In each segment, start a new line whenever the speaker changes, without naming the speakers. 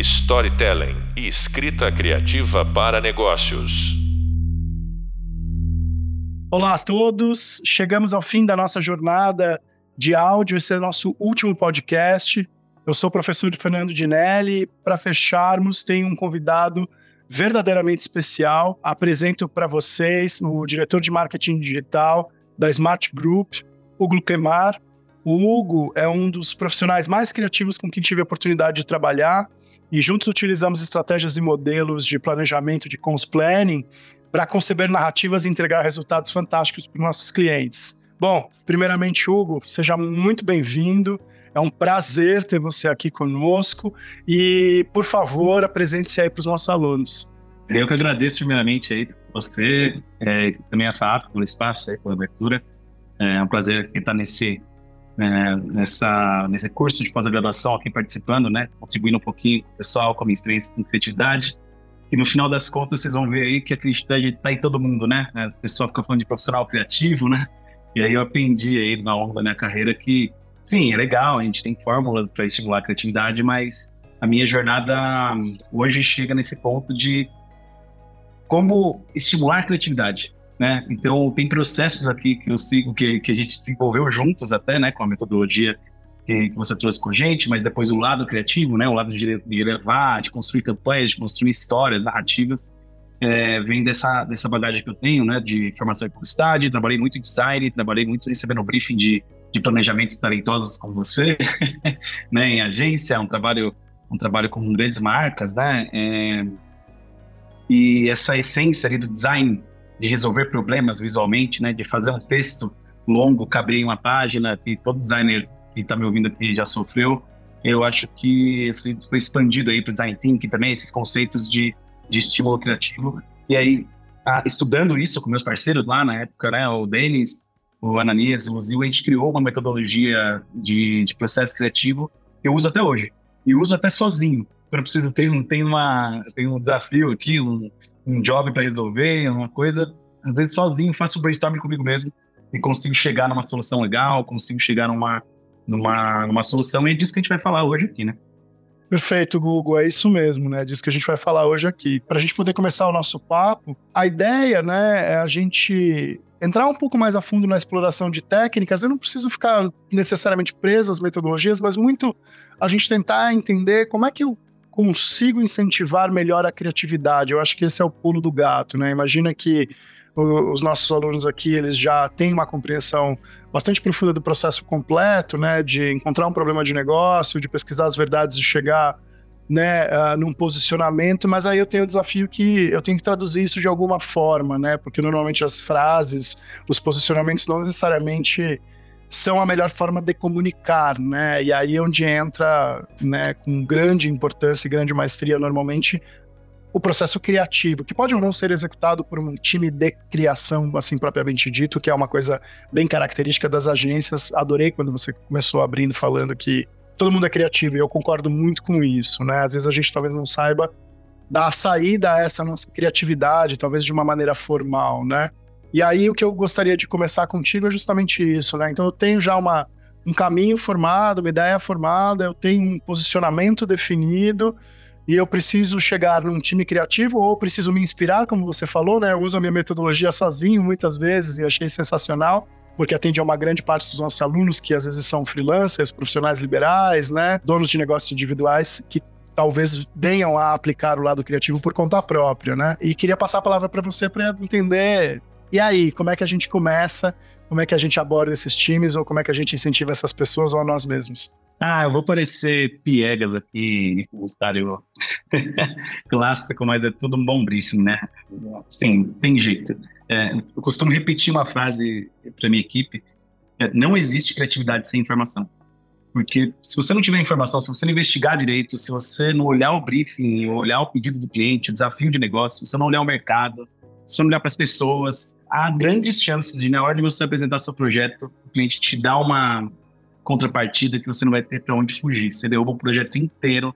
storytelling e escrita criativa para negócios.
Olá a todos, chegamos ao fim da nossa jornada de áudio, esse é o nosso último podcast. Eu sou o professor Fernando Dinelli. Para fecharmos, tem um convidado verdadeiramente especial. Apresento para vocês o diretor de marketing digital da Smart Group, Hugo Quemar. O Hugo é um dos profissionais mais criativos com quem tive a oportunidade de trabalhar e juntos utilizamos estratégias e modelos de planejamento de cons planning para conceber narrativas e entregar resultados fantásticos para os nossos clientes. Bom, primeiramente, Hugo, seja muito bem-vindo. É um prazer ter você aqui conosco e, por favor, apresente-se aí para os nossos alunos.
Eu que agradeço primeiramente aí você, é, também a FAP pelo espaço aí, pela abertura. É um prazer estar nesse é, nessa nesse curso de pós-graduação aqui participando, né, contribuindo um pouquinho com o pessoal, com a minha experiência com criatividade. E no final das contas, vocês vão ver aí que a criatividade está em todo mundo, né? O pessoal fica falando de profissional criativo, né? E aí eu aprendi aí na longo da minha carreira que Sim, é legal, a gente tem fórmulas para estimular a criatividade, mas a minha jornada hoje chega nesse ponto de como estimular a criatividade, né? Então, tem processos aqui que eu sigo, que, que a gente desenvolveu juntos até, né, com a metodologia que, que você trouxe com a gente, mas depois o lado criativo, né, o lado de, de levar, de construir campanhas, de construir histórias, narrativas, é, vem dessa, dessa bagagem que eu tenho, né, de formação em publicidade, trabalhei muito em design, trabalhei muito recebendo briefing de de planejamentos talentosos como você, né, em agência, um trabalho, um trabalho com grandes marcas, né, é, e essa essência ali do design, de resolver problemas visualmente, né, de fazer um texto longo, caber em uma página, que todo designer que está me ouvindo aqui já sofreu, eu acho que isso foi expandido aí para o design thinking também, esses conceitos de, de estímulo criativo, e aí, estudando isso com meus parceiros lá na época, né, o Denis, o Ananias o Zil, a gente criou uma metodologia de, de processo criativo que eu uso até hoje. E uso até sozinho. Eu preciso, tem, tem, uma, tem um desafio aqui, um, um job para resolver, uma coisa, às vezes sozinho faço brainstorming comigo mesmo e consigo chegar numa solução legal, consigo chegar numa, numa, numa solução, e é disso que a gente vai falar hoje aqui, né?
Perfeito, Google, é isso mesmo, né? Disso que a gente vai falar hoje aqui. Para a gente poder começar o nosso papo, a ideia, né, é a gente entrar um pouco mais a fundo na exploração de técnicas. Eu não preciso ficar necessariamente preso às metodologias, mas muito a gente tentar entender como é que eu consigo incentivar melhor a criatividade. Eu acho que esse é o pulo do gato, né? Imagina que os nossos alunos aqui, eles já têm uma compreensão bastante profunda do processo completo, né, de encontrar um problema de negócio, de pesquisar as verdades e chegar, né, uh, num posicionamento, mas aí eu tenho o desafio que eu tenho que traduzir isso de alguma forma, né, porque normalmente as frases, os posicionamentos não necessariamente são a melhor forma de comunicar, né? E aí é onde entra, né, com grande importância e grande maestria normalmente o processo criativo, que pode ou não ser executado por um time de criação, assim propriamente dito, que é uma coisa bem característica das agências. Adorei quando você começou abrindo falando que todo mundo é criativo, e eu concordo muito com isso, né? Às vezes a gente talvez não saiba dar saída a essa nossa criatividade, talvez de uma maneira formal, né? E aí o que eu gostaria de começar contigo é justamente isso, né? Então eu tenho já uma, um caminho formado, uma ideia formada, eu tenho um posicionamento definido, e eu preciso chegar num time criativo ou preciso me inspirar, como você falou, né? Eu uso a minha metodologia sozinho muitas vezes e achei sensacional, porque atende a uma grande parte dos nossos alunos que às vezes são freelancers, profissionais liberais, né? Donos de negócios individuais que talvez venham a aplicar o lado criativo por conta própria, né? E queria passar a palavra para você para entender. E aí, como é que a gente começa? Como é que a gente aborda esses times ou como é que a gente incentiva essas pessoas ou a nós mesmos?
Ah, eu vou parecer piegas aqui, publicitário clássico, mas é tudo um bom briefing, né? Sim, tem jeito. É, eu costumo repetir uma frase para minha equipe: é, não existe criatividade sem informação. Porque se você não tiver informação, se você não investigar direito, se você não olhar o briefing, olhar o pedido do cliente, o desafio de negócio, se você não olhar o mercado, se você não olhar para as pessoas, há grandes chances de, na hora de você apresentar seu projeto, o cliente te dar uma, contrapartida que você não vai ter para onde fugir. Você derruba o projeto inteiro,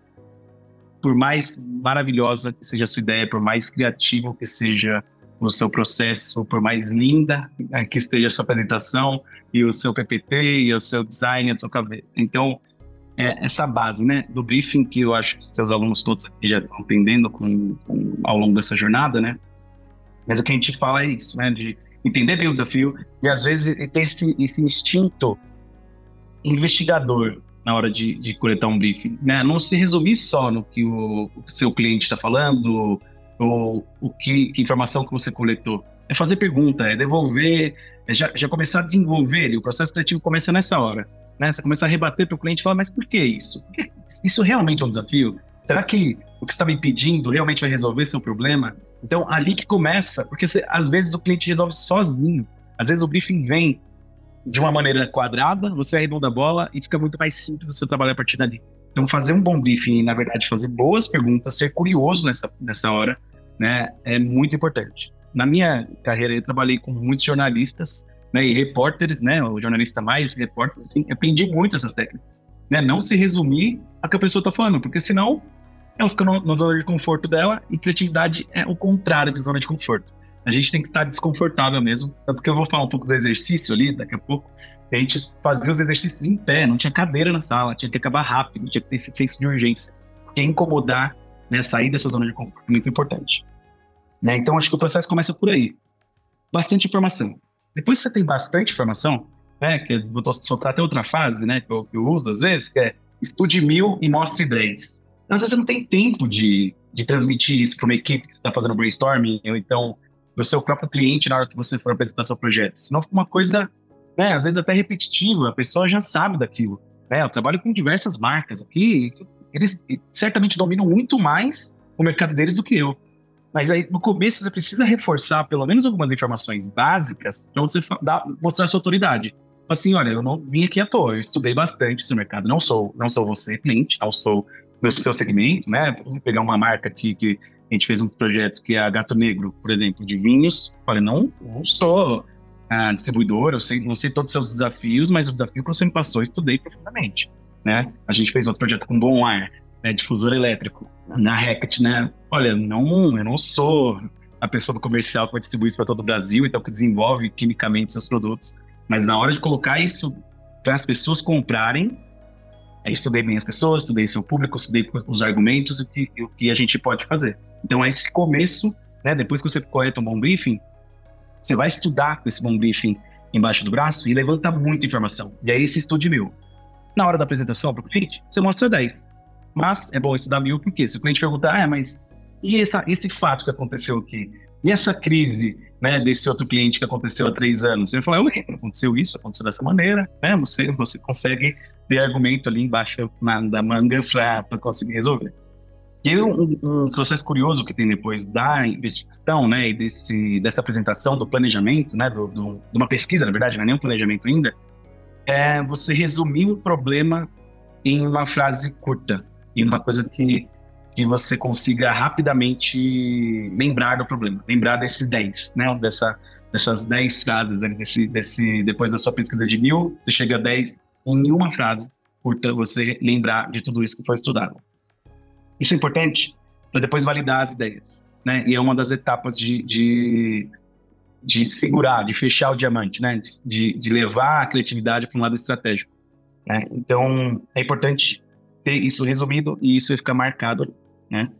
por mais maravilhosa que seja a sua ideia, por mais criativo que seja o seu processo, por mais linda que esteja a sua apresentação e o seu PPT e o seu design, a sua cabeça. Então, é essa base, né, do briefing que eu acho que seus alunos todos aqui já estão aprendendo com, com, ao longo dessa jornada, né? Mas o que a gente fala é isso, né, de entender bem o desafio e às vezes ter esse, esse instinto investigador na hora de, de, coletar um briefing, né? Não se resumir só no que o, o seu cliente está falando ou o que, que, informação que você coletou. É fazer pergunta, é devolver, é já, já começar a desenvolver. E o processo criativo começa nessa hora. Né? Você começa a rebater para o cliente e falar, mas por que isso? Isso realmente é um desafio? Será que o que está me pedindo realmente vai resolver seu problema? Então, ali que começa, porque você, às vezes o cliente resolve sozinho. Às vezes o briefing vem de uma maneira quadrada, você arredonda a bola e fica muito mais simples o seu trabalho a partir dali. Então, fazer um bom briefing, na verdade, fazer boas perguntas, ser curioso nessa, nessa hora, né, é muito importante. Na minha carreira, eu trabalhei com muitos jornalistas né, e repórteres, né, o jornalista mais repórter, assim, aprendi muito essas técnicas. Né, não se resumir a que a pessoa está falando, porque senão ela fica na zona de conforto dela e criatividade é o contrário de zona de conforto. A gente tem que estar desconfortável mesmo. Tanto que eu vou falar um pouco do exercício ali daqui a pouco. A gente fazia os exercícios em pé, não tinha cadeira na sala, tinha que acabar rápido, tinha que ter eficiência de urgência. Porque incomodar, né, sair dessa zona de conforto é muito importante. Né? Então, acho que o processo começa por aí. Bastante informação. Depois que você tem bastante informação, né, que eu vou soltar até outra fase, né, que eu, que eu uso às vezes, que é estude mil e mostre dez. Às vezes você não tem tempo de, de transmitir isso para uma equipe que está fazendo brainstorming, ou então para o seu próprio cliente na hora que você for apresentar seu projeto. Senão fica uma coisa, né, às vezes até repetitiva, a pessoa já sabe daquilo. Né? Eu trabalho com diversas marcas aqui, eles certamente dominam muito mais o mercado deles do que eu. Mas aí, no começo, você precisa reforçar pelo menos algumas informações básicas para você mostrar sua autoridade. Assim, olha, eu não vim aqui à toa, eu estudei bastante esse mercado. Não sou, não sou você, cliente, não sou do seu segmento, né? Vamos pegar uma marca aqui que a gente fez um projeto que é a Gato Negro, por exemplo, de vinhos. Olha, não, não sou a distribuidora, eu sei, não sei todos os seus desafios, mas o desafio que você me passou, eu estudei profundamente, né? A gente fez outro projeto com Bom Ar, né, difusor elétrico, na Hackett, né? Olha, não, eu não sou a pessoa do comercial que vai distribuir isso para todo o Brasil, então que desenvolve quimicamente seus produtos. Mas na hora de colocar isso para as pessoas comprarem, eu estudei bem as pessoas, estudei seu público, estudei os argumentos e o que, o que a gente pode fazer. Então, é esse começo, né, depois que você coleta um bom briefing, você vai estudar com esse bom briefing embaixo do braço e levanta muita informação. E aí, esse estude mil. Na hora da apresentação para o cliente, você mostra 10. Mas é bom estudar mil, porque se o cliente perguntar, ah, mas e essa, esse fato que aconteceu aqui? E essa crise né, desse outro cliente que aconteceu há três anos? Você vai falar, ué, aconteceu isso, aconteceu dessa maneira, né? Você, você consegue ter argumento ali embaixo na, da manga para conseguir resolver. E um, um, processo curioso que tem depois da investigação, né, e desse, dessa apresentação do planejamento, né, do, do, de uma pesquisa, na verdade, não é nem um planejamento ainda, é você resumir um problema em uma frase curta, em uma coisa que, que você consiga rapidamente lembrar do problema, lembrar desses 10, né, dessa, dessas 10 frases, desse, desse, depois da sua pesquisa de mil, você chega a 10 em uma frase curta, você lembrar de tudo isso que foi estudado. Isso é importante para depois validar as ideias, né, e é uma das etapas de, de de segurar, de fechar o diamante, né? De, de levar a criatividade para um lado estratégico. Né? Então, é importante ter isso resumido e isso ficar marcado, né?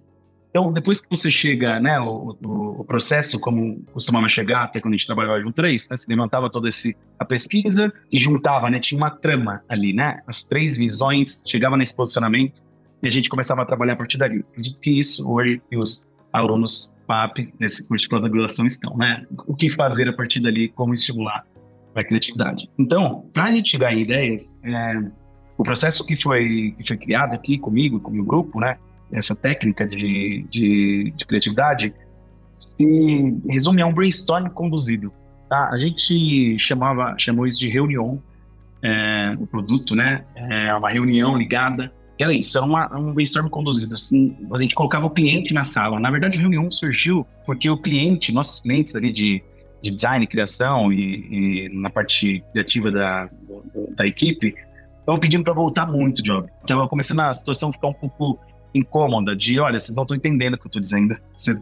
Então, depois que você chega, né, o, o, o processo, como costumava chegar até quando a gente trabalhava junto três, né, você levantava toda esse, a pesquisa e juntava, né, tinha uma trama ali, né, as três visões, chegava nesse posicionamento e a gente começava a trabalhar a partir dali. Acredito que isso hoje que os alunos PAP, nesse curso de pós-graduação, estão, né, o que fazer a partir dali, como estimular a criatividade. Então, para a gente chegar em ideias, é, o processo que foi, que foi criado aqui comigo, com o meu grupo, né, essa técnica de, de, de criatividade, se resume a um brainstorm conduzido. Tá? A gente chamava, chamou isso de reunião, é, o produto, né? É uma reunião ligada. Era isso, era uma, um brainstorm conduzido. Assim, a gente colocava o cliente na sala. Na verdade, a reunião surgiu porque o cliente, nossos clientes ali de, de design, criação e, e na parte criativa da, da equipe, estavam pedindo para voltar muito, Job. Estava começando a situação ficar um pouco incômoda de, olha, vocês não estão entendendo o que eu estou dizendo. Você,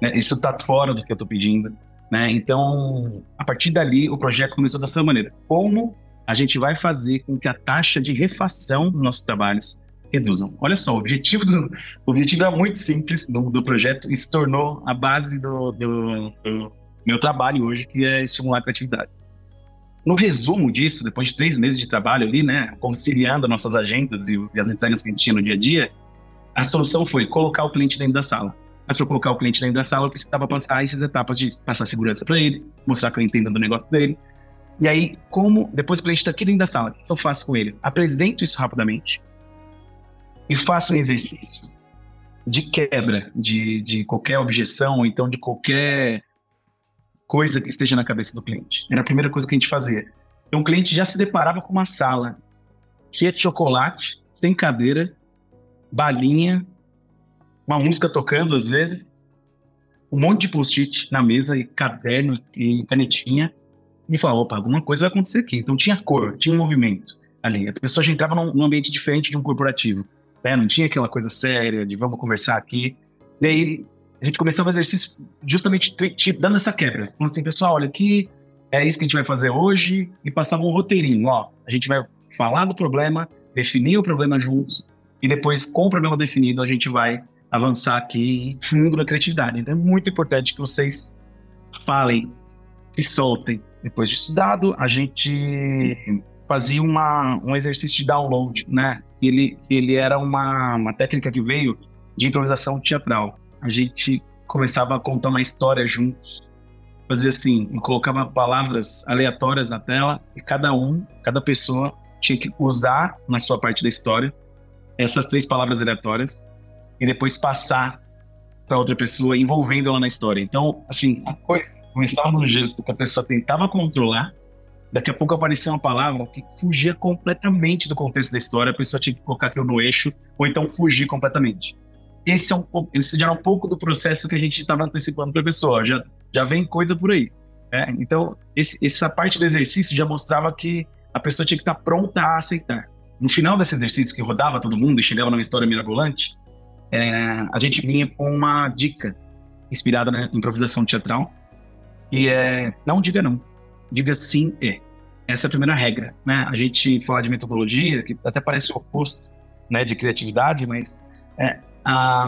né, isso está fora do que eu estou pedindo. Né? Então, a partir dali, o projeto começou dessa maneira. Como a gente vai fazer com que a taxa de refação dos nossos trabalhos reduzam. Olha só, o objetivo, do, o objetivo é muito simples do, do projeto e se tornou a base do, do, do meu trabalho hoje, que é estimular a criatividade. No resumo disso, depois de três meses de trabalho ali, né, conciliando nossas agendas e, e as entregas que a gente tinha no dia a dia, a solução foi colocar o cliente dentro da sala. Mas para colocar o cliente dentro da sala, eu precisava passar essas etapas de passar segurança para ele, mostrar que eu entendo do negócio dele. E aí, como depois o cliente está aqui dentro da sala, o que eu faço com ele? Apresento isso rapidamente e faço um exercício de quebra de, de qualquer objeção, ou então de qualquer coisa que esteja na cabeça do cliente. Era a primeira coisa que a gente fazia. Então, o cliente já se deparava com uma sala cheia de chocolate, sem cadeira, balinha, uma música tocando às vezes, um monte de post-it na mesa, e caderno e canetinha, e falava, opa, alguma coisa vai acontecer aqui. Então tinha cor, tinha movimento ali. A pessoa já entrava num, num ambiente diferente de um corporativo. Né? Não tinha aquela coisa séria de vamos conversar aqui. E aí a gente começava o exercício justamente dando essa quebra. Falando assim, pessoal, olha aqui, é isso que a gente vai fazer hoje, e passava um roteirinho, ó, a gente vai falar do problema, definir o problema juntos, e depois, com o problema definido, a gente vai avançar aqui fundo na criatividade. Então é muito importante que vocês falem, se soltem. Depois de estudado, a gente fazia uma, um exercício de download, né? Ele, ele era uma, uma técnica que veio de improvisação teatral a gente começava a contar uma história juntos. Fazia assim, colocava palavras aleatórias na tela e cada um, cada pessoa tinha que usar na sua parte da história essas três palavras aleatórias e depois passar para outra pessoa envolvendo ela na história. Então, assim, a coisa começava no jeito que a pessoa tentava controlar, daqui a pouco aparecia uma palavra que fugia completamente do contexto da história, a pessoa tinha que colocar aquilo no eixo ou então fugir completamente esse é um esse já um pouco do processo que a gente estava antecipando para a pessoa, já, já vem coisa por aí. Né? Então, esse, essa parte do exercício já mostrava que a pessoa tinha que estar tá pronta a aceitar. No final desse exercício, que rodava todo mundo e chegava numa história mirabolante, é, a gente vinha com uma dica inspirada na improvisação teatral, e é não diga não, diga sim é. Essa é a primeira regra, né? A gente fala de metodologia, que até parece o oposto, né, de criatividade, mas é, a,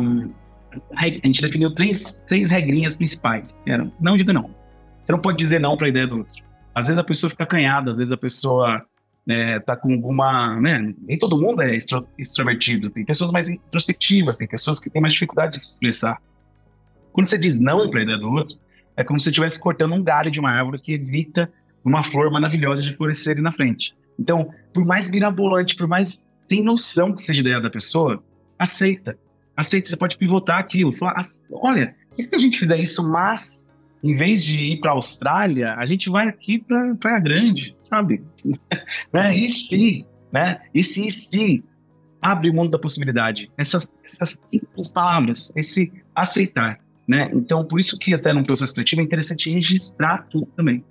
a gente definiu três, três regrinhas principais. Eram, não diga não. Você não pode dizer não para a ideia do outro. Às vezes a pessoa fica canhada, às vezes a pessoa é, tá com alguma, né? Nem todo mundo é extro, extrovertido. Tem pessoas mais introspectivas, tem pessoas que têm mais dificuldade de se expressar. Quando você diz não para ideia do outro, é como se você estivesse cortando um galho de uma árvore que evita uma flor maravilhosa de florescer na frente. Então, por mais mirabolante, por mais sem noção que seja a ideia da pessoa, aceita aceita, você pode pivotar aquilo. Falar, olha, que a gente fizer isso, mas em vez de ir para a Austrália, a gente vai aqui para Praia Grande, sabe? né? E se, né? E se, se abre o mundo da possibilidade. Essas, essas simples palavras, esse aceitar, né? Então, por isso que até no processo criativo é interessante registrar tudo também.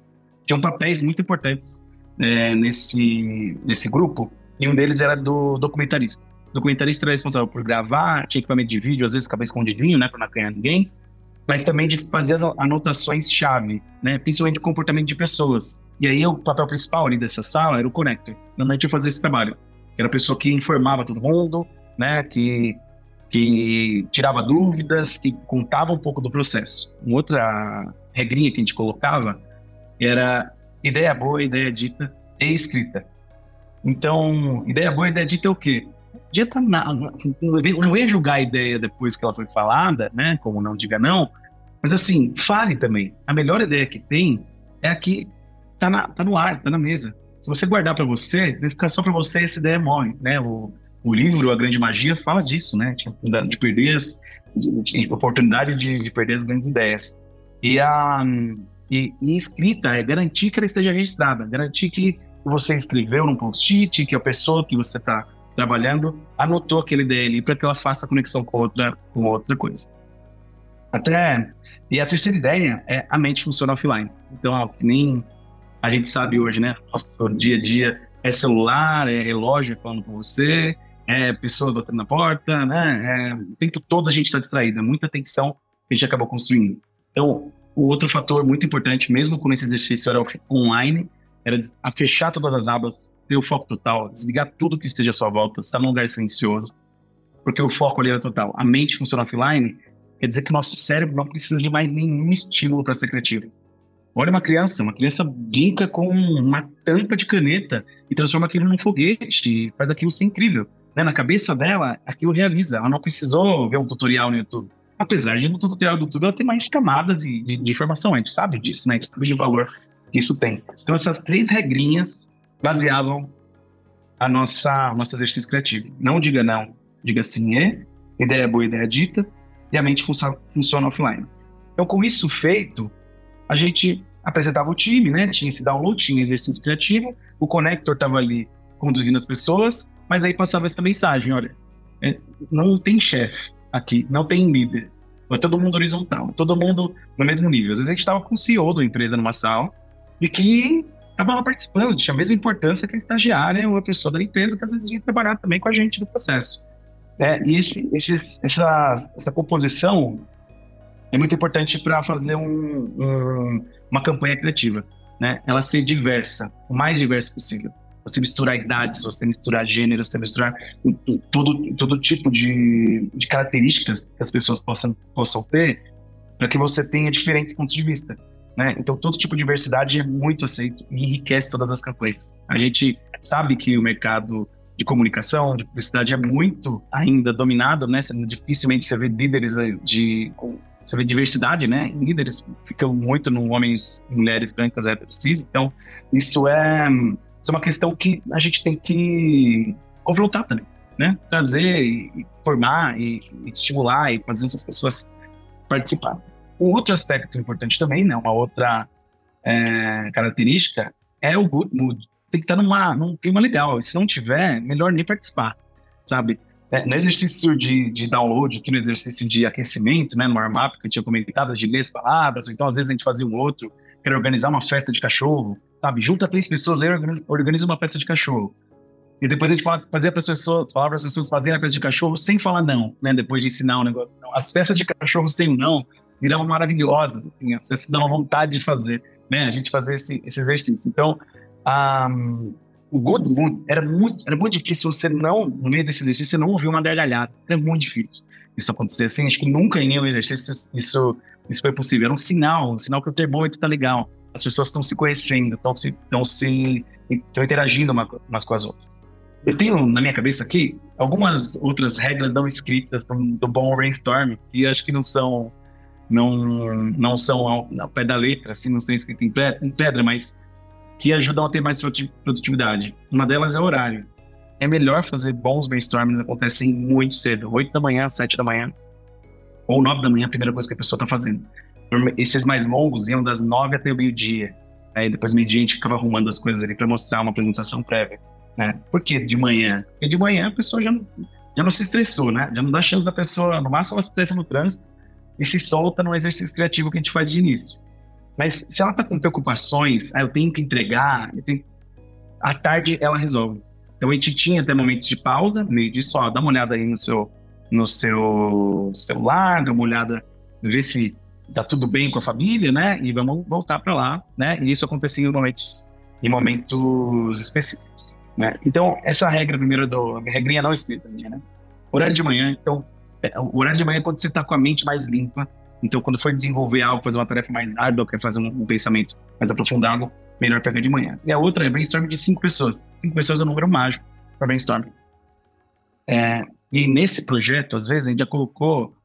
Tinham papéis muito importantes é, nesse, nesse grupo, e um deles era do documentarista documentarista era responsável por gravar, tinha equipamento de vídeo, às vezes ficava escondidinho, né, para não ganhar ninguém, mas também de fazer as anotações-chave, né, principalmente de comportamento de pessoas. E aí o papel principal ali dessa sala era o connector. Normalmente eu fazia esse trabalho, era a pessoa que informava todo mundo, né, que que tirava dúvidas, que contava um pouco do processo. Uma outra regrinha que a gente colocava era ideia boa, ideia dita e escrita. Então, ideia boa, ideia dita é o quê? Dita nada. Não ia julgar a ideia depois que ela foi falada, né? Como não diga não. Mas assim, fale também. A melhor ideia que tem é a que tá, na, tá no ar, tá na mesa. Se você guardar para você, vai ficar só para você, essa ideia morre, né? O, o livro A Grande Magia fala disso, né? De, de perder as de, de oportunidade de, de, perder as grandes ideias. E a e, e escrita é garantir que ela esteja registrada, garantir que você escreveu num post-it, que a pessoa que você está trabalhando, anotou aquele ali para que ela faça a conexão com outra, com outra coisa. Até. E a terceira ideia é a mente funciona offline. Então, ó, nem a gente sabe hoje, né? Nosso dia a dia é celular, é relógio falando com você, é pessoas batendo na porta, né? É, o tempo todo a gente está distraído, é muita atenção que a gente acabou construindo. Então, o outro fator muito importante, mesmo quando esse exercício era online, era fechar todas as abas, ter o foco total, desligar tudo que esteja à sua volta, estar num lugar silencioso, porque o foco ali era total. A mente funciona offline, quer dizer que o nosso cérebro não precisa de mais nenhum estímulo para ser criativo. Olha uma criança, uma criança brinca com uma tampa de caneta e transforma aquilo num foguete, faz aquilo ser incrível. Né? Na cabeça dela, aquilo realiza. Ela não precisou ver um tutorial no YouTube. Apesar de no tutorial do YouTube ela ter mais camadas de, de, de informação, a gente sabe disso, né? A gente sabe de valor que isso tem. Então essas três regrinhas baseavam a nossa nosso exercício criativo. Não diga não, diga sim é, ideia boa, ideia dita, e a mente funciona, funciona offline. Então com isso feito, a gente apresentava o time, né? Tinha esse download, tinha exercício criativo, o connector estava ali conduzindo as pessoas, mas aí passava essa mensagem, olha, é, não tem chefe aqui, não tem líder, é todo mundo horizontal, todo mundo no mesmo nível. Às vezes a gente estava com o CEO da empresa numa sala e que estava lá participando, tinha a mesma importância que a estagiária ou a pessoa da empresa que às vezes vinha trabalhar também com a gente no processo. É, e esse, esse, essa, essa composição é muito importante para fazer um, um, uma campanha criativa, né? Ela ser diversa, o mais diversa possível. Você misturar idades, você misturar gêneros, você misturar todo, todo tipo de, de características que as pessoas possam, possam ter para que você tenha diferentes pontos de vista. Né? Então, todo tipo de diversidade é muito aceito e enriquece todas as campanhas. A gente sabe que o mercado de comunicação, de publicidade é muito ainda dominado, né? Dificilmente você vê líderes de você vê diversidade, né? Líderes ficam muito no homens mulheres brancas héteros cis. Então, isso é, isso é uma questão que a gente tem que confrontar também, né? Trazer e formar e, e estimular e fazer essas pessoas participar. Um outro aspecto importante também, né? Uma outra é, característica é o good mood. Tem que estar numa, num clima legal. E se não tiver, melhor nem participar, sabe? É, no exercício de, de download, aqui no exercício de aquecimento, né, no warm-up que eu tinha comentado, de ler as palavras, ou então às vezes a gente fazia um outro, que era organizar uma festa de cachorro, sabe? Junta três pessoas aí, organiza, organiza uma festa de cachorro. E depois a gente fazia para as pessoas, falava para as pessoas fazerem a festa de cachorro sem falar não, né? Depois de ensinar o um negócio. Não. As festas de cachorro sem o não viravam maravilhosas, assim, as festas davam vontade de fazer, né? A gente fazer esse, esse exercício. Então, um, o good mood era muito, era muito difícil você não, no meio desse exercício, você não ouvir uma gargalhada. Era muito difícil isso acontecer assim. Acho que nunca em nenhum exercício isso, isso foi possível. Era um sinal, um sinal que o termômetro está legal. As pessoas estão se conhecendo, estão se, estão se estão interagindo umas com as outras. Eu tenho na minha cabeça aqui algumas outras regras não escritas do, do bom brainstorm que acho que não são não não são ao, pé da letra, assim, não estão escritas em pedra, mas que ajudam a ter mais produtividade. Uma delas é o horário. É melhor fazer bons brainstormings acontecem muito cedo, 8 da manhã, 7 da manhã, ou 9 da manhã, a primeira coisa que a pessoa está fazendo. Esses mais longos iam das 9 até o meio-dia. Aí depois meio-dia a gente ficava arrumando as coisas ali para mostrar uma apresentação prévia. Né? Por que de manhã? Porque de manhã a pessoa já não, já não se estressou, né? Já não dá chance da pessoa, no máximo ela se estressa no trânsito e se solta no exercício criativo que a gente faz de início. Mas se ela está com preocupações, ah, eu tenho que entregar, eu tenho... à tarde ela resolve. Então a gente tinha até momentos de pausa, meio disso, ó, dá uma olhada aí no seu, no seu celular, dá uma olhada, ver se tá tudo bem com a família, né? E vamos voltar para lá, né? E isso acontecia em momentos, em momentos específicos, né? Então essa regra primeiro do regrinha não escrita minha, né? Horário de manhã, então é, o horário de manhã é quando você está com a mente mais limpa, então, quando for desenvolver algo, fazer uma tarefa mais árdua, quer fazer um, um pensamento mais aprofundado, melhor pegar de manhã. E a outra é brainstorm de cinco pessoas. Cinco pessoas é um número mágico para brainstorm. É, e nesse projeto, às vezes, a gente já colocou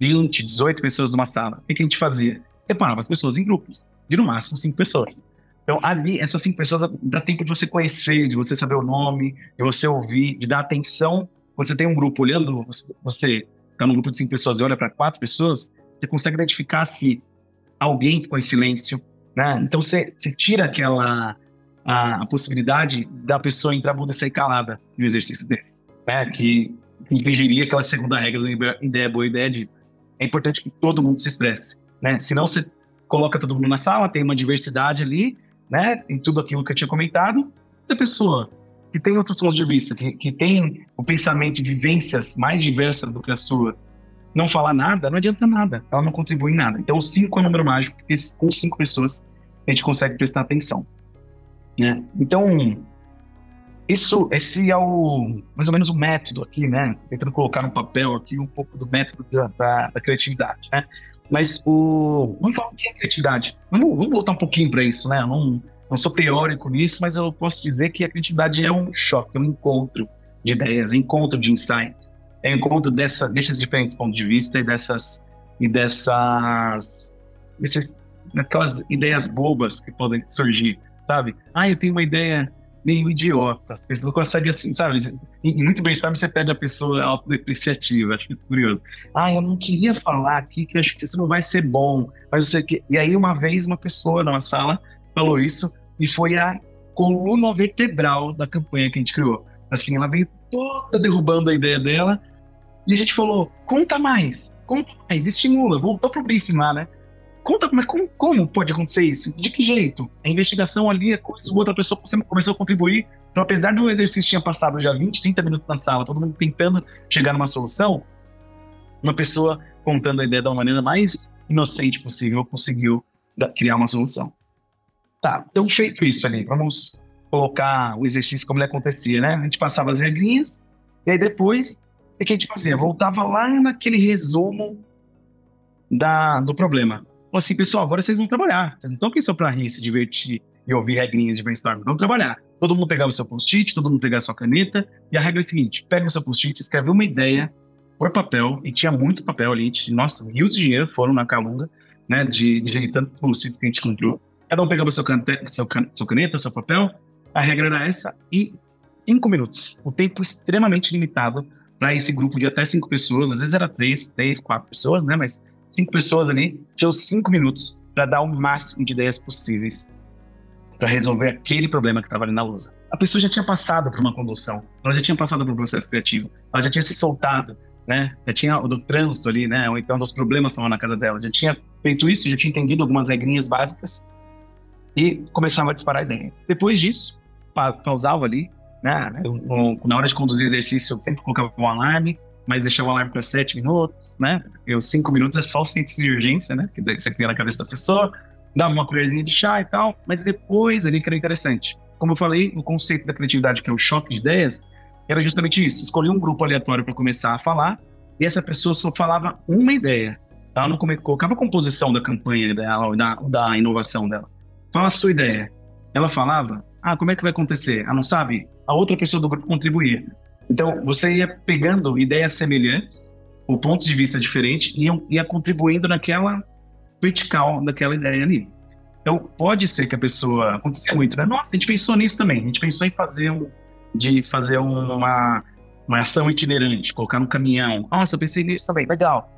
20, 18 pessoas numa sala. O que, que a gente fazia? Separava as pessoas em grupos, de no máximo cinco pessoas. Então, ali, essas cinco pessoas dá tempo de você conhecer, de você saber o nome, de você ouvir, de dar atenção. Quando você tem um grupo olhando, você está num grupo de cinco pessoas e olha para quatro pessoas, você consegue identificar se alguém ficou em silêncio, né? Então você, você tira aquela a, a, possibilidade da pessoa entrar muda e sair calada no exercício desse, né? Que infringiria aquela segunda regra do ideia boa, ideia de é importante que todo mundo se expresse, né? Senão você coloca todo mundo na sala, tem uma diversidade ali, né? Em tudo aquilo que eu tinha comentado. A pessoa que tem outros pontos de vista, que, que tem o pensamento de vivências mais diversas do que a sua, não falar nada, não adianta nada. Ela não contribui em nada. Então, cinco é um número mágico, porque com cinco pessoas a gente consegue prestar atenção. Né? Então, isso, esse é o mais ou menos o método aqui, né? Tentando colocar no papel aqui um pouco do método da, da, da criatividade, né? Mas o vamos falar o que é criatividade. Vamos, vamos voltar um pouquinho para isso, né? Não, não sou teórico nisso, mas eu posso dizer que a criatividade é um choque, é um encontro de ideias, um encontro de insights, é encontro dessa, desses diferentes pontos de vista e dessas e dessas desses, aquelas ideias bobas que podem surgir, sabe? Ah, eu tenho uma ideia meio idiota, as pessoas conseguem assim, sabe? E, muito bem, sabe? Você pede a pessoa autodepreciativa, acho isso curioso. Ah, eu não queria falar aqui que acho que isso não vai ser bom, mas eu sei que. E aí, uma vez, uma pessoa numa sala falou isso e foi a coluna vertebral da campanha que a gente criou. Assim, ela veio toda derrubando a ideia dela e a gente falou: conta mais, conta mais, estimula. Voltou pro briefing lá, né? Conta, mas como, como pode acontecer isso? De que jeito? A investigação ali, a coisa, outra pessoa começou a contribuir. Então, apesar do exercício tinha passado já 20, 30 minutos na sala, todo mundo tentando chegar numa solução, uma pessoa contando a ideia da maneira mais inocente possível conseguiu criar uma solução. Tá, então feito isso ali, vamos colocar o exercício como ele acontecia, né? A gente passava as regrinhas, e aí depois, o que a gente fazia? Voltava lá naquele resumo da, do problema. Falou assim, pessoal, agora vocês vão trabalhar. Vocês não estão aqui só para rir, se divertir e ouvir regrinhas de brainstorming. Vamos trabalhar. Todo mundo pegava o seu post-it, todo mundo pegava a sua caneta. E a regra é a seguinte: pega o seu post-it, escreve uma ideia por papel. E tinha muito papel ali. Nossa, rios de dinheiro foram na Calunga, né? De, de tantos post-its que a gente comprou. Cada um pegava seu caneta, seu, can, sua caneta, seu papel. A regra era essa. E cinco minutos. O tempo extremamente limitado para esse grupo de até cinco pessoas. Às vezes era três, três, quatro pessoas, né? Mas cinco pessoas ali, tinham cinco minutos para dar o máximo de ideias possíveis para resolver aquele problema que estava ali na lousa. A pessoa já tinha passado por uma condução, ela já tinha passado por um processo criativo, ela já tinha se soltado, né? Já tinha o do trânsito ali, né? Ou então dos problemas que estavam na casa dela, já tinha feito isso, já tinha entendido algumas regrinhas básicas e começava a disparar ideias. Depois disso, pausava ali, né? Eu, na hora de conduzir o exercício, eu sempre colocava um alarme, mas deixar o alarme para sete minutos, né? Os cinco minutos é só o ciência de urgência, né? Que você cria na cabeça da pessoa, dá uma colherzinha de chá e tal, mas depois ali que era interessante. Como eu falei, o conceito da criatividade, que é o choque de ideias, era justamente isso. Escolhi um grupo aleatório para começar a falar, e essa pessoa só falava uma ideia. Ela não colocava a composição da campanha dela, da, da inovação dela. Fala a sua ideia. Ela falava, ah, como é que vai acontecer? Ah, não sabe? A outra pessoa do grupo contribuía. Então, você ia pegando ideias semelhantes, ou pontos de vista diferentes, e ia contribuindo naquela vertical daquela ideia ali. Então, pode ser que a pessoa. Acontecia muito, né? Nossa, a gente pensou nisso também. A gente pensou em fazer um. de fazer uma, uma ação itinerante, colocar no caminhão. Nossa, eu pensei nisso também, legal.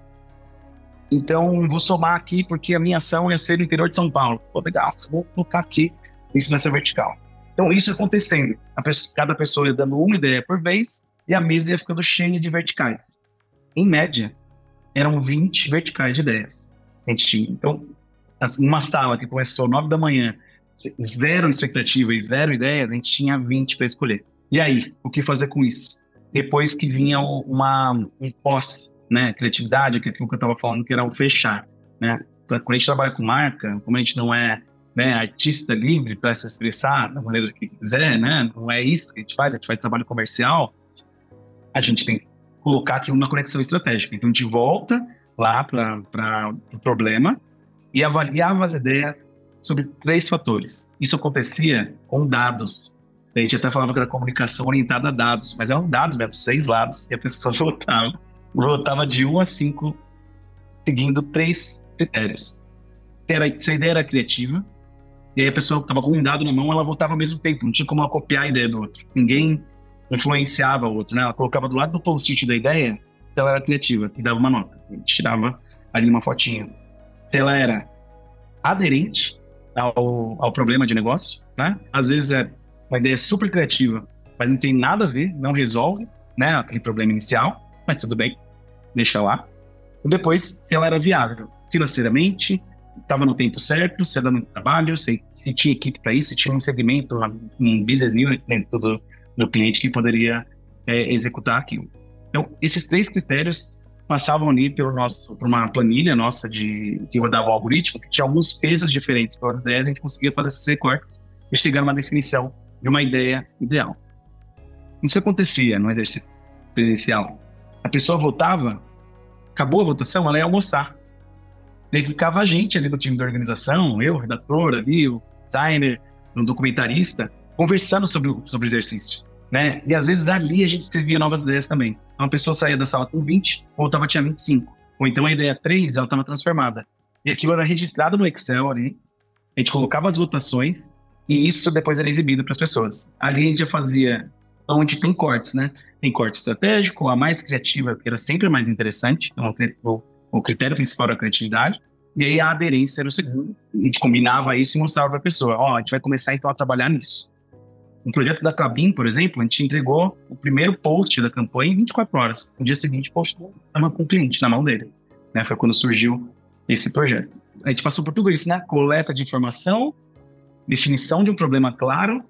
Então, vou somar aqui, porque a minha ação ia ser no interior de São Paulo. Pô, legal, vou colocar aqui isso nessa vertical. Então, isso acontecendo. Pessoa, cada pessoa ia dando uma ideia por vez e a mesa ia ficando cheia de verticais. Em média, eram 20 verticais de ideias. A gente tinha. Então, uma sala que começou 9 da manhã, zero expectativa e zero ideias, a gente tinha 20 para escolher. E aí, o que fazer com isso? Depois que vinha uma, um pós, né, criatividade, que é aquilo que eu estava falando, que era o fechar, né? Quando a gente trabalha com marca, como a gente não é né, artista livre para se expressar da maneira que quiser, né? Não é isso que a gente faz, a gente faz trabalho comercial. A gente tem que colocar aqui uma conexão estratégica. Então gente volta lá para o pro problema e avaliava as ideias sobre três fatores. Isso acontecia com dados. A gente até falava que era comunicação orientada a dados, mas eram dados mesmo, seis lados, e a pessoa votava, votava de um a cinco, seguindo três critérios. Se, era, se a ideia era criativa, e aí a pessoa estava com um dado na mão, ela voltava ao mesmo tempo, não tinha como ela copiar a ideia do outro. Ninguém influenciava o outro, né? Ela colocava do lado do post-it da ideia, se ela era criativa, e dava uma nota. Tirava ali uma fotinha. Se ela era aderente ao, ao problema de negócio, né? Às vezes é uma ideia super criativa, mas não tem nada a ver, não resolve, né? Aquele problema inicial, mas tudo bem, deixa lá. Depois, se ela era viável financeiramente, estava no tempo certo, se dando trabalho, se, se tinha equipe para isso, se tinha um segmento, um business unit dentro do, do cliente que poderia é, executar aquilo. Então, esses três critérios passavam ali pelo nosso, por uma planilha nossa de que rodava o algoritmo, que tinha alguns pesos diferentes pelas ideias, a gente conseguia fazer esses recortes e chegar numa definição de uma ideia ideal. Isso acontecia no exercício presencial. A pessoa votava, acabou a votação, ela ia almoçar. Daí ficava a gente ali do time da organização, eu, o redator ali, o designer, o documentarista, conversando sobre, sobre o exercício. Né? E às vezes ali a gente escrevia novas ideias também. Uma pessoa saía da sala com 20, voltava tinha 25. Ou então a ideia 3, ela estava transformada. E aquilo era registrado no Excel ali. A gente colocava as votações e isso depois era exibido para as pessoas. Ali a gente já fazia onde tem cortes, né? Tem corte estratégico, a mais criativa, que era sempre mais interessante. Então, o, o critério principal era a criatividade. E aí a aderência era o segundo. A gente combinava isso e mostrava para a pessoa: ó, oh, a gente vai começar então a trabalhar nisso. No projeto da Cabin, por exemplo, a gente entregou o primeiro post da campanha em 24 horas. No dia seguinte, o post estava com o cliente na mão dele. Né? Foi quando surgiu esse projeto. A gente passou por tudo isso, né? Coleta de informação, definição de um problema claro,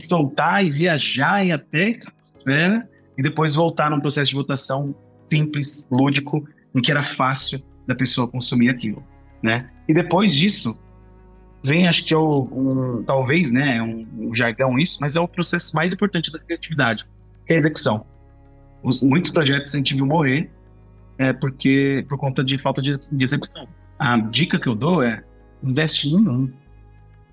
se soltar e viajar e até a estratosfera e depois voltar num processo de votação simples, lúdico, em que era fácil da pessoa consumir aquilo, né? E depois disso, vem, acho que é o, um, talvez, né, um, um, jargão isso, mas é o processo mais importante da criatividade, que é a execução. Os, muitos projetos a gente viu morrer é, porque, por conta de falta de, de execução. A dica que eu dou é, investe em um.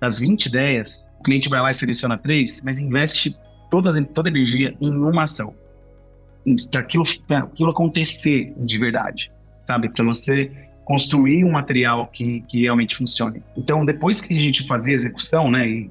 Das 20 ideias, o cliente vai lá e seleciona três, mas investe todas, toda a energia em uma ação. Para aquilo, aquilo acontecer de verdade, sabe? Para você construir um material que, que realmente funcione. Então, depois que a gente fazia a execução, né, e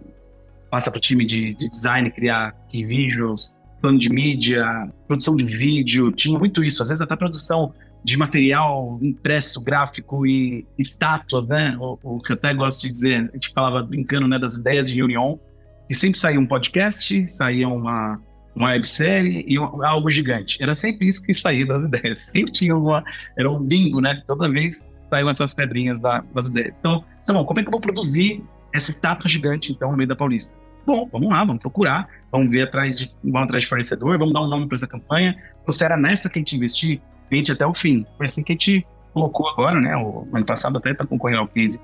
passa para o time de, de, design criar key visuals, plano de mídia, produção de vídeo, tinha muito isso. Às vezes até produção de material impresso, gráfico e estátuas, né? O, o, que eu até gosto de dizer, a gente falava brincando, né, das ideias de reunião, que sempre saía um podcast, saía uma, uma websérie e um, algo gigante. Era sempre isso que saía das ideias. Sempre tinha uma. Era um bingo, né? Toda vez saíam essas pedrinhas da, das ideias. Então, tá bom, como é que eu vou produzir essa estátua gigante, então, no meio da Paulista? Bom, vamos lá, vamos procurar, vamos ver atrás de, vamos atrás de fornecedor, vamos dar um nome para essa campanha. Então, se era nessa que a gente investir, a gente até o fim. Foi assim que a gente colocou agora, né? O ano passado até para concorrer ao case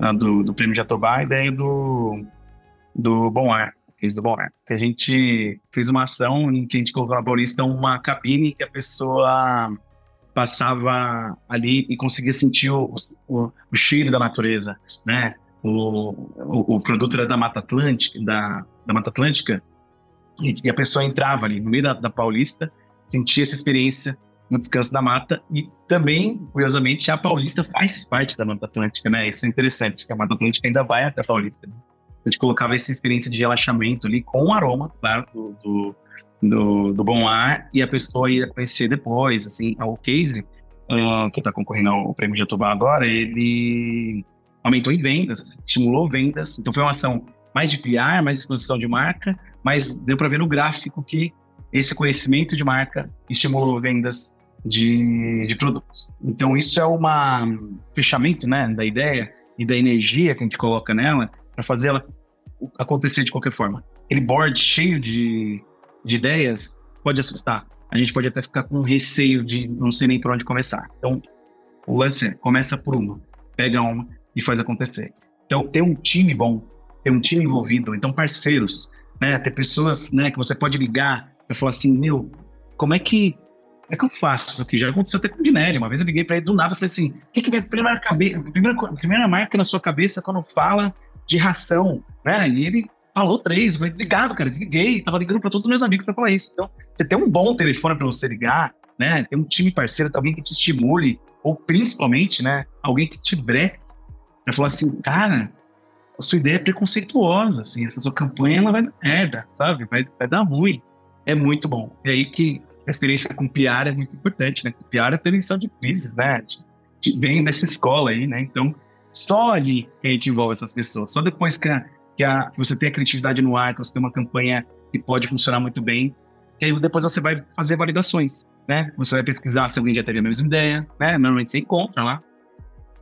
uh, do, do prêmio Jatobá, a ideia do, do Bom Ar do Bom Ar. Que a gente fez uma ação em que a gente colocou na Paulista uma cabine que a pessoa passava ali e conseguia sentir o, o, o cheiro da natureza, né? O, o, o, produto era da Mata Atlântica, da, da Mata Atlântica, e, e, a pessoa entrava ali no meio da, da Paulista, sentia essa experiência no descanso da mata e também, curiosamente, a Paulista faz parte da Mata Atlântica, né? Isso é interessante, que a Mata Atlântica ainda vai até a Paulista. Né? A gente colocava essa experiência de relaxamento ali com o aroma, claro, do, do, do, do bom ar e a pessoa ia conhecer depois, assim, o case uh, que está concorrendo ao prêmio Jatobá agora, ele aumentou em vendas, estimulou vendas, então foi uma ação mais de PR, mais exposição de marca, mas deu para ver no gráfico que esse conhecimento de marca estimulou vendas de, de produtos. Então isso é um fechamento, né, da ideia e da energia que a gente coloca nela para fazer ela acontecer de qualquer forma. Aquele board cheio de, de ideias pode assustar. A gente pode até ficar com receio de não sei nem por onde começar. Então, o lance é, começa por uma, pega uma e faz acontecer. Então, ter um time bom, ter um time envolvido, então parceiros, né, ter pessoas, né, que você pode ligar e falar assim, meu, como é que é que eu faço isso aqui? Já aconteceu até com o Dinelli. Uma vez eu liguei para ele do nada e falei assim: o que, que vem a primeira, cabeça, primeira, primeira marca na sua cabeça quando fala de ração, né? E ele falou três, foi ligado, cara, desliguei, tava ligando para todos os meus amigos para falar isso. Então, você tem um bom telefone para você ligar, né? Tem um time parceiro, alguém que te estimule, ou principalmente, né, alguém que te breque para falar assim, cara, a sua ideia é preconceituosa, assim, essa sua campanha ela vai dar merda, sabe? Vai, vai dar ruim. É muito bom. É aí que a experiência com PR é muito importante, né? PR é prevenção de crises, né? Vem dessa escola aí, né? Então, só ali que a gente envolve essas pessoas. Só depois que, a, que, a, que você tem a criatividade no ar, que você tem uma campanha que pode funcionar muito bem, que aí depois você vai fazer validações, né? Você vai pesquisar se alguém já teve a mesma ideia, né? Normalmente você encontra lá.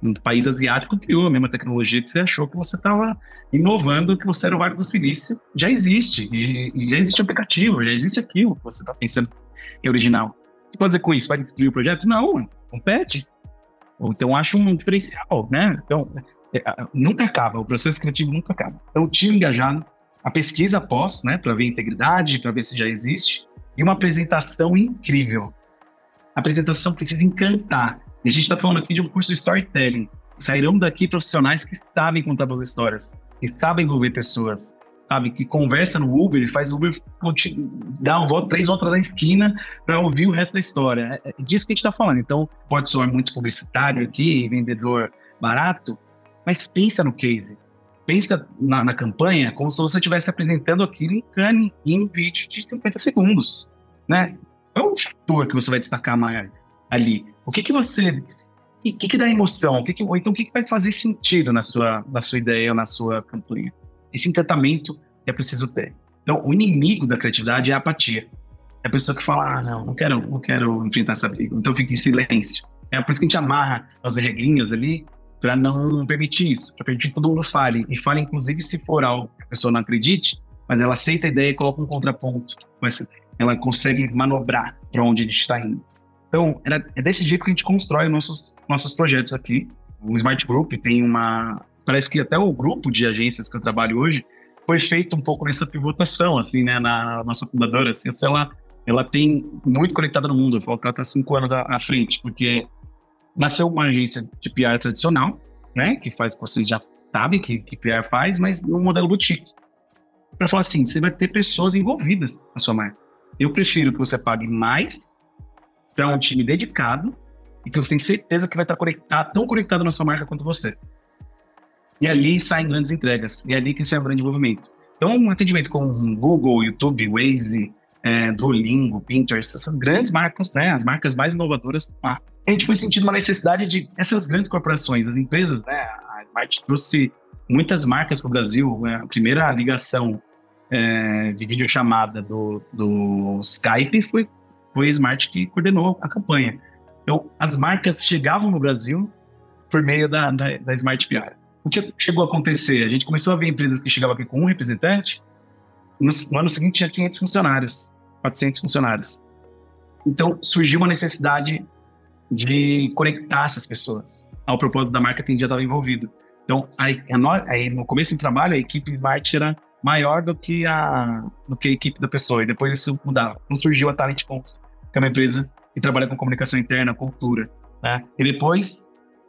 Um país asiático criou a mesma tecnologia que você achou que você estava inovando, que você era o Vale do Silício. Já existe. E, e já existe aplicativo, já existe aquilo que você está pensando que é original. O que pode dizer com isso? Vai destruir o projeto? Não, compete. Então, acho um diferencial, né? Então, é, nunca acaba, o processo criativo nunca acaba. Então, time engajado, a pesquisa após, né, para ver a integridade, para ver se já existe, e uma apresentação incrível. A apresentação precisa encantar. E a gente está falando aqui de um curso de storytelling. Sairão daqui profissionais que sabem contar boas histórias, que sabem envolver pessoas, sabe? Que conversa no Uber e faz o Uber dar um voto, três voltas na esquina para ouvir o resto da história. É, é disso que a gente está falando. Então, pode soar muito publicitário aqui, vendedor barato, mas pensa no case. Pensa na, na campanha como se você estivesse apresentando aquilo em cane em vídeo de 50 segundos, né? Qual é o fator que você vai destacar mais ali? O que que você... O que, que dá emoção? O que que, então, o que, que vai fazer sentido na sua, na sua ideia ou na sua campanha? esse encantamento é preciso ter. Então, o inimigo da criatividade é a apatia. É a pessoa que fala, ah, não, não quero, não quero enfrentar essa briga, então fica em silêncio. É por isso que a gente amarra as regrinhas ali para não permitir isso, para permitir que todo mundo fale. E fale, inclusive, se for algo que a pessoa não acredite, mas ela aceita a ideia e coloca um contraponto. Ela consegue manobrar para onde a gente está indo. Então, era, é desse jeito que a gente constrói nossos, nossos projetos aqui. O Smart Group tem uma, parece que até o grupo de agências que eu trabalho hoje foi feito um pouco nessa pivotação, assim, né, na nossa fundadora, assim, ela, ela tem muito conectada no mundo, ela está cinco anos à, à, frente, porque nasceu uma agência de PR tradicional, né, que faz, vocês já sabem que, que PR faz, mas no modelo boutique. Para falar assim, você vai ter pessoas envolvidas na sua marca. Eu prefiro que você pague mais para um time dedicado e que você tenha certeza que vai estar conectado, tão conectado na sua marca quanto você. E ali saem grandes entregas. E é ali que sai o grande envolvimento. Então, um atendimento com Google, YouTube, Waze, é, Duolingo, Pinterest, essas grandes marcas, né, as marcas mais inovadoras, a gente foi sentindo uma necessidade de essas grandes corporações, as empresas, né, a Smart trouxe muitas marcas para o Brasil. Né, a primeira ligação é, de videochamada do, do Skype foi, foi a Smart que coordenou a campanha. Então, as marcas chegavam no Brasil por meio da, da, da Smart PR. O que chegou a acontecer? A gente começou a ver empresas que chegavam aqui com um representante, no, no ano seguinte tinha 500 funcionários, 400 funcionários. Então surgiu uma necessidade de conectar essas pessoas ao propósito da marca que a gente já estava envolvido. Então, aí, no começo do trabalho, a equipe Marte era maior do que, a, do que a equipe da pessoa, e depois isso mudava. Então surgiu a Talent Cons, que é uma empresa que trabalha com comunicação interna, cultura. Né? E depois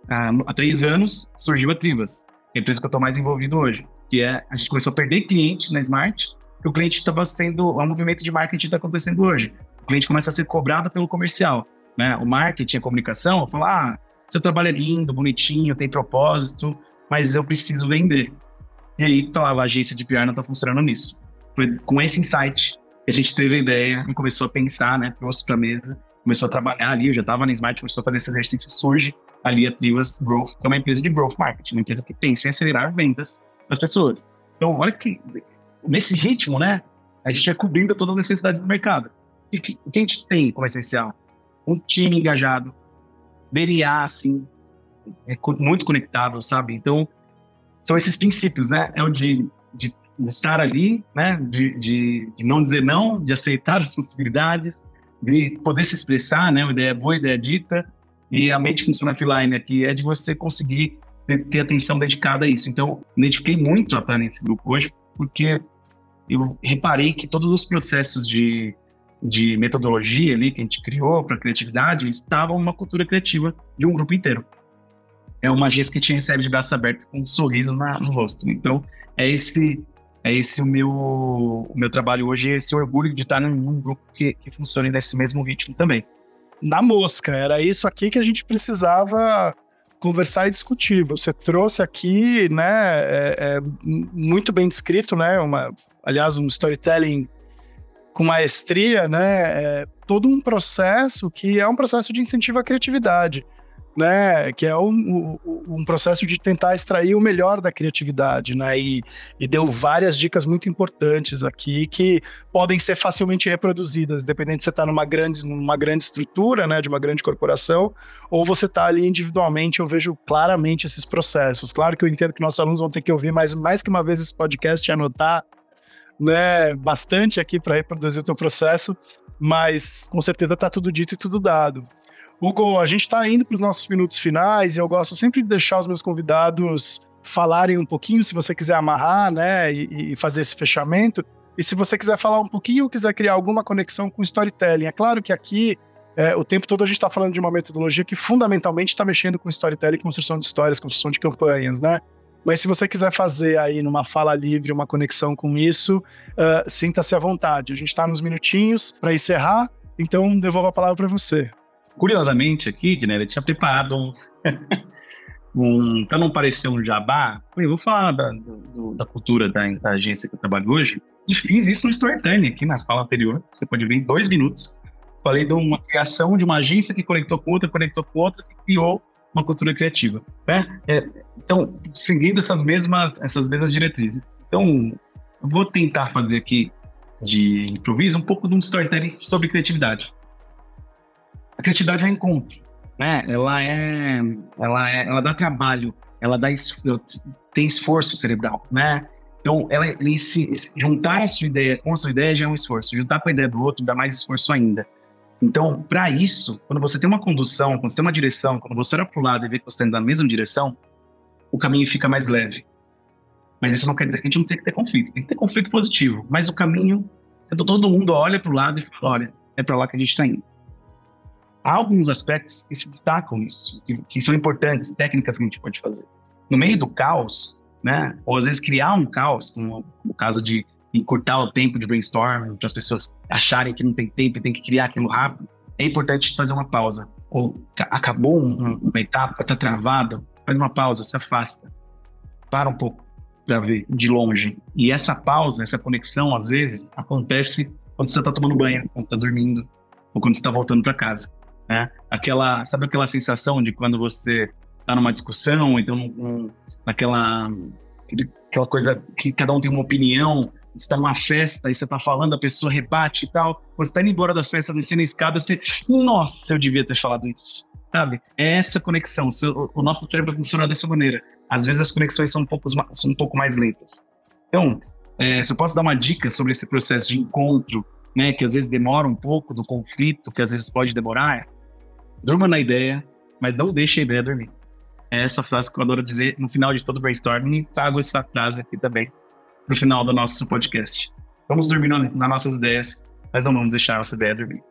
há três anos, surgiu a Trivas, que é a empresa que eu estou mais envolvido hoje, que é, a gente começou a perder cliente na Smart, que o cliente estava sendo, o movimento de marketing está acontecendo hoje. O cliente começa a ser cobrado pelo comercial, né? O marketing, a comunicação, fala, ah, seu trabalho é lindo, bonitinho, tem propósito, mas eu preciso vender. E aí, então, a agência de PR não está funcionando nisso. Foi com esse insight que a gente teve a ideia e começou a pensar, né? Trouxe para a mesa, começou a trabalhar ali, eu já estava na Smart, começou a fazer esse exercício, surge ali a Trivas Growth, que é uma empresa de growth marketing, uma empresa que pensa em acelerar vendas das pessoas. Então, olha que nesse ritmo, né, a gente vai cobrindo todas as necessidades do mercado. E que, o que a gente tem como essencial? Um time engajado, DNA, assim, é muito conectado, sabe? Então, são esses princípios, né? É o de, de estar ali, né? De, de, de, não dizer não, de aceitar as possibilidades, de poder se expressar, né? Uma ideia boa, ideia dita, e a mente funciona offline aqui é de você conseguir ter, ter atenção dedicada a isso. Então, identifiquei muito a estar nesse grupo hoje, porque eu reparei que todos os processos de, de metodologia ali que a gente criou para criatividade estavam numa cultura criativa de um grupo inteiro. É uma agência que te recebe de braços abertos com um sorriso na, no rosto. Então, é esse é esse o meu, o meu trabalho hoje, esse orgulho de estar num grupo que, que funcione nesse mesmo ritmo também na mosca. Era isso aqui que a gente precisava conversar e discutir. Você trouxe aqui, né, é, é muito bem descrito, né, uma, aliás, um storytelling com maestria, né, é todo um processo que é um processo de incentivo à criatividade né, que é um, um, processo de tentar extrair o melhor da criatividade, né, e, e, deu várias dicas muito importantes aqui que podem ser facilmente reproduzidas, dependendo se você está numa grande, numa grande estrutura, né, de uma grande corporação, ou você está ali individualmente, eu vejo claramente esses processos. Claro que eu entendo que nossos alunos vão ter que ouvir mais, mais que uma vez esse podcast e anotar, né, bastante aqui para reproduzir o teu processo, mas com certeza está tudo dito e tudo dado. Hugo, a gente está indo para os nossos minutos finais e eu gosto sempre de deixar os meus convidados
falarem um pouquinho, se você quiser amarrar, né, e, e fazer esse fechamento. E se você quiser falar um pouquinho ou quiser criar alguma conexão com storytelling. É claro que aqui, é, o tempo todo a gente está falando de uma metodologia que fundamentalmente está mexendo com storytelling, construção de histórias, construção de campanhas, né? Mas se você quiser fazer aí numa fala livre uma conexão com isso, uh, sinta-se à vontade. A gente está nos minutinhos para encerrar, então devolvo a palavra para você.
Curiosamente aqui, Guilherme, ele tinha preparado um, um para não parecer um jabá, eu vou falar da, do, da cultura da, da, agência que eu trabalho hoje. Fiz isso no Storytelling aqui na fala anterior. Você pode ver em dois minutos. Falei de uma criação de uma agência que conectou com outra, conectou com outra, que criou uma cultura criativa. Né? É, então, seguindo essas mesmas, essas mesmas diretrizes. Então, eu vou tentar fazer aqui de improviso um pouco de um storytelling sobre criatividade. A criatividade é encontro, né? Ela é, ela é, ela dá trabalho, ela dá tem esforço cerebral, né? Então, ela, juntar a sua ideia com a sua ideia já é um esforço. Juntar com a ideia do outro dá mais esforço ainda. Então, para isso, quando você tem uma condução, quando você tem uma direção, quando você olha para o lado e vê que você está indo na mesma direção, o caminho fica mais leve. Mas isso não quer dizer que a gente não tem que ter conflito. Tem que ter conflito positivo. Mas o caminho, todo mundo olha para o lado e fala: olha, é para lá que a gente está indo. Há alguns aspectos que se destacam nisso, que, que, são importantes, técnicas que a gente pode fazer. No meio do caos, né? Ou às vezes criar um caos, como o caso de encurtar o tempo de brainstorming, para as pessoas acharem que não tem tempo e tem que criar aquilo rápido, é importante fazer uma pausa. Ou acabou um, uma etapa, está travado, faz uma pausa, se afasta, para um pouco para ver de longe. E essa pausa, essa conexão, às vezes, acontece quando você está tomando banho, quando está dormindo, ou quando você está voltando para casa. Né? Aquela, sabe aquela sensação de quando você está numa discussão, então um, naquela aquela coisa que cada um tem uma opinião você está numa festa e você está falando, a pessoa rebate e tal. Você está indo embora da festa, descendo a escada, você. Nossa, eu devia ter falado isso. Sabe? É essa conexão. O nosso cérebro funciona dessa maneira. Às vezes as conexões são um pouco, são um pouco mais lentas. Então, é, se eu posso dar uma dica sobre esse processo de encontro, né, que às vezes demora um pouco, do conflito, que às vezes pode demorar, durma na ideia, mas não deixe a ideia dormir. É essa frase que eu adoro dizer no final de todo brainstorming e trago essa frase aqui também no final do nosso podcast. Vamos dormir nas nossas ideias, mas não vamos deixar a nossa ideia dormir.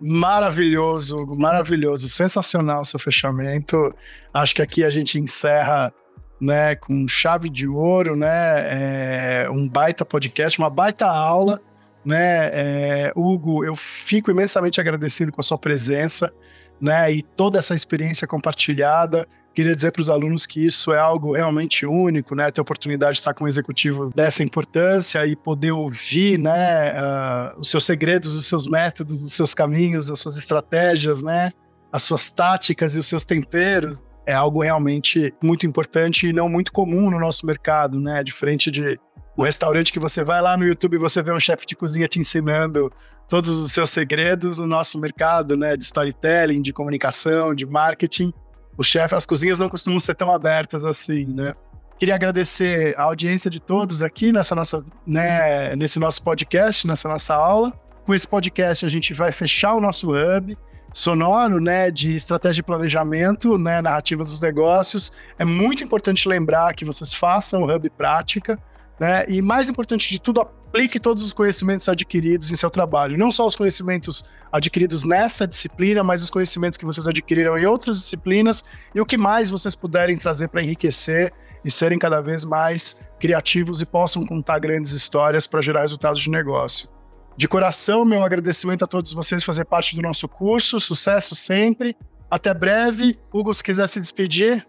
Maravilhoso, maravilhoso, sensacional seu fechamento. Acho que aqui a gente encerra né, com chave de ouro, né, é, um baita podcast, uma baita aula, né, é, Hugo, eu fico imensamente agradecido com a sua presença, né, e toda essa experiência compartilhada. Queria dizer para os alunos que isso é algo realmente único, né? Ter a oportunidade de estar com um executivo dessa importância e poder ouvir, né? Uh, os seus segredos, os seus métodos, os seus caminhos, as suas estratégias, né? As suas táticas e os seus temperos é algo realmente muito importante e não muito comum no nosso mercado, né? Diferente de um restaurante que você vai lá no YouTube e você vê um chefe de cozinha te ensinando todos os seus segredos, o nosso mercado, né? De storytelling, de comunicação, de marketing o chefe, as cozinhas não costumam ser tão abertas assim, né? Queria agradecer a audiência de todos aqui nessa nossa, né, nesse nosso podcast, nessa nossa aula. Com esse podcast a gente vai fechar o nosso hub sonoro, né, de estratégia de planejamento, né, narrativas dos negócios. É muito importante lembrar que vocês façam o hub prática, né? E mais importante de tudo, aplique todos os conhecimentos adquiridos em seu trabalho. Não só os conhecimentos adquiridos nessa disciplina, mas os conhecimentos que vocês adquiriram em outras disciplinas e o que mais vocês puderem trazer para enriquecer e serem cada vez mais criativos e possam contar grandes histórias para gerar resultados de negócio. De coração, meu agradecimento a todos vocês por fazer parte do nosso curso. Sucesso sempre. Até breve. Hugo, se quiser se despedir.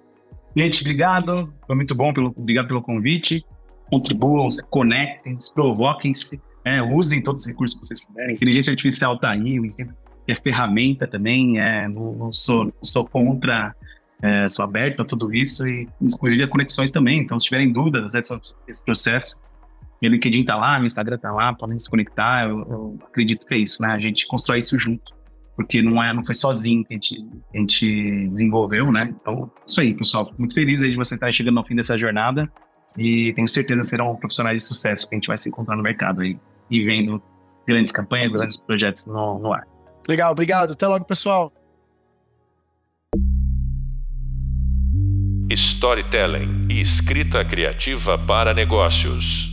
Gente, obrigado. Foi muito bom. Pelo, obrigado pelo convite contribuam, se conectem, se provoquem-se, é, usem todos os recursos que vocês puderem. Inteligência artificial está aí, é ferramenta também, é, não, não, sou, não sou contra, é, sou aberto a tudo isso e inclusive a conexões também. Então, se tiverem dúvidas desse, processo, meu LinkedIn está lá, meu Instagram está lá, podem se conectar. Eu, eu, acredito que é isso, né? A gente constrói isso junto, porque não é, não foi sozinho que a gente, a gente desenvolveu, né? Então, isso aí, pessoal. Muito feliz aí de você estar chegando ao fim dessa jornada e tenho certeza que serão profissionais de sucesso que a gente vai se encontrar no mercado aí e vendo grandes campanhas, grandes projetos no, no ar.
Legal, obrigado. Até logo, pessoal.
Storytelling e escrita criativa para negócios.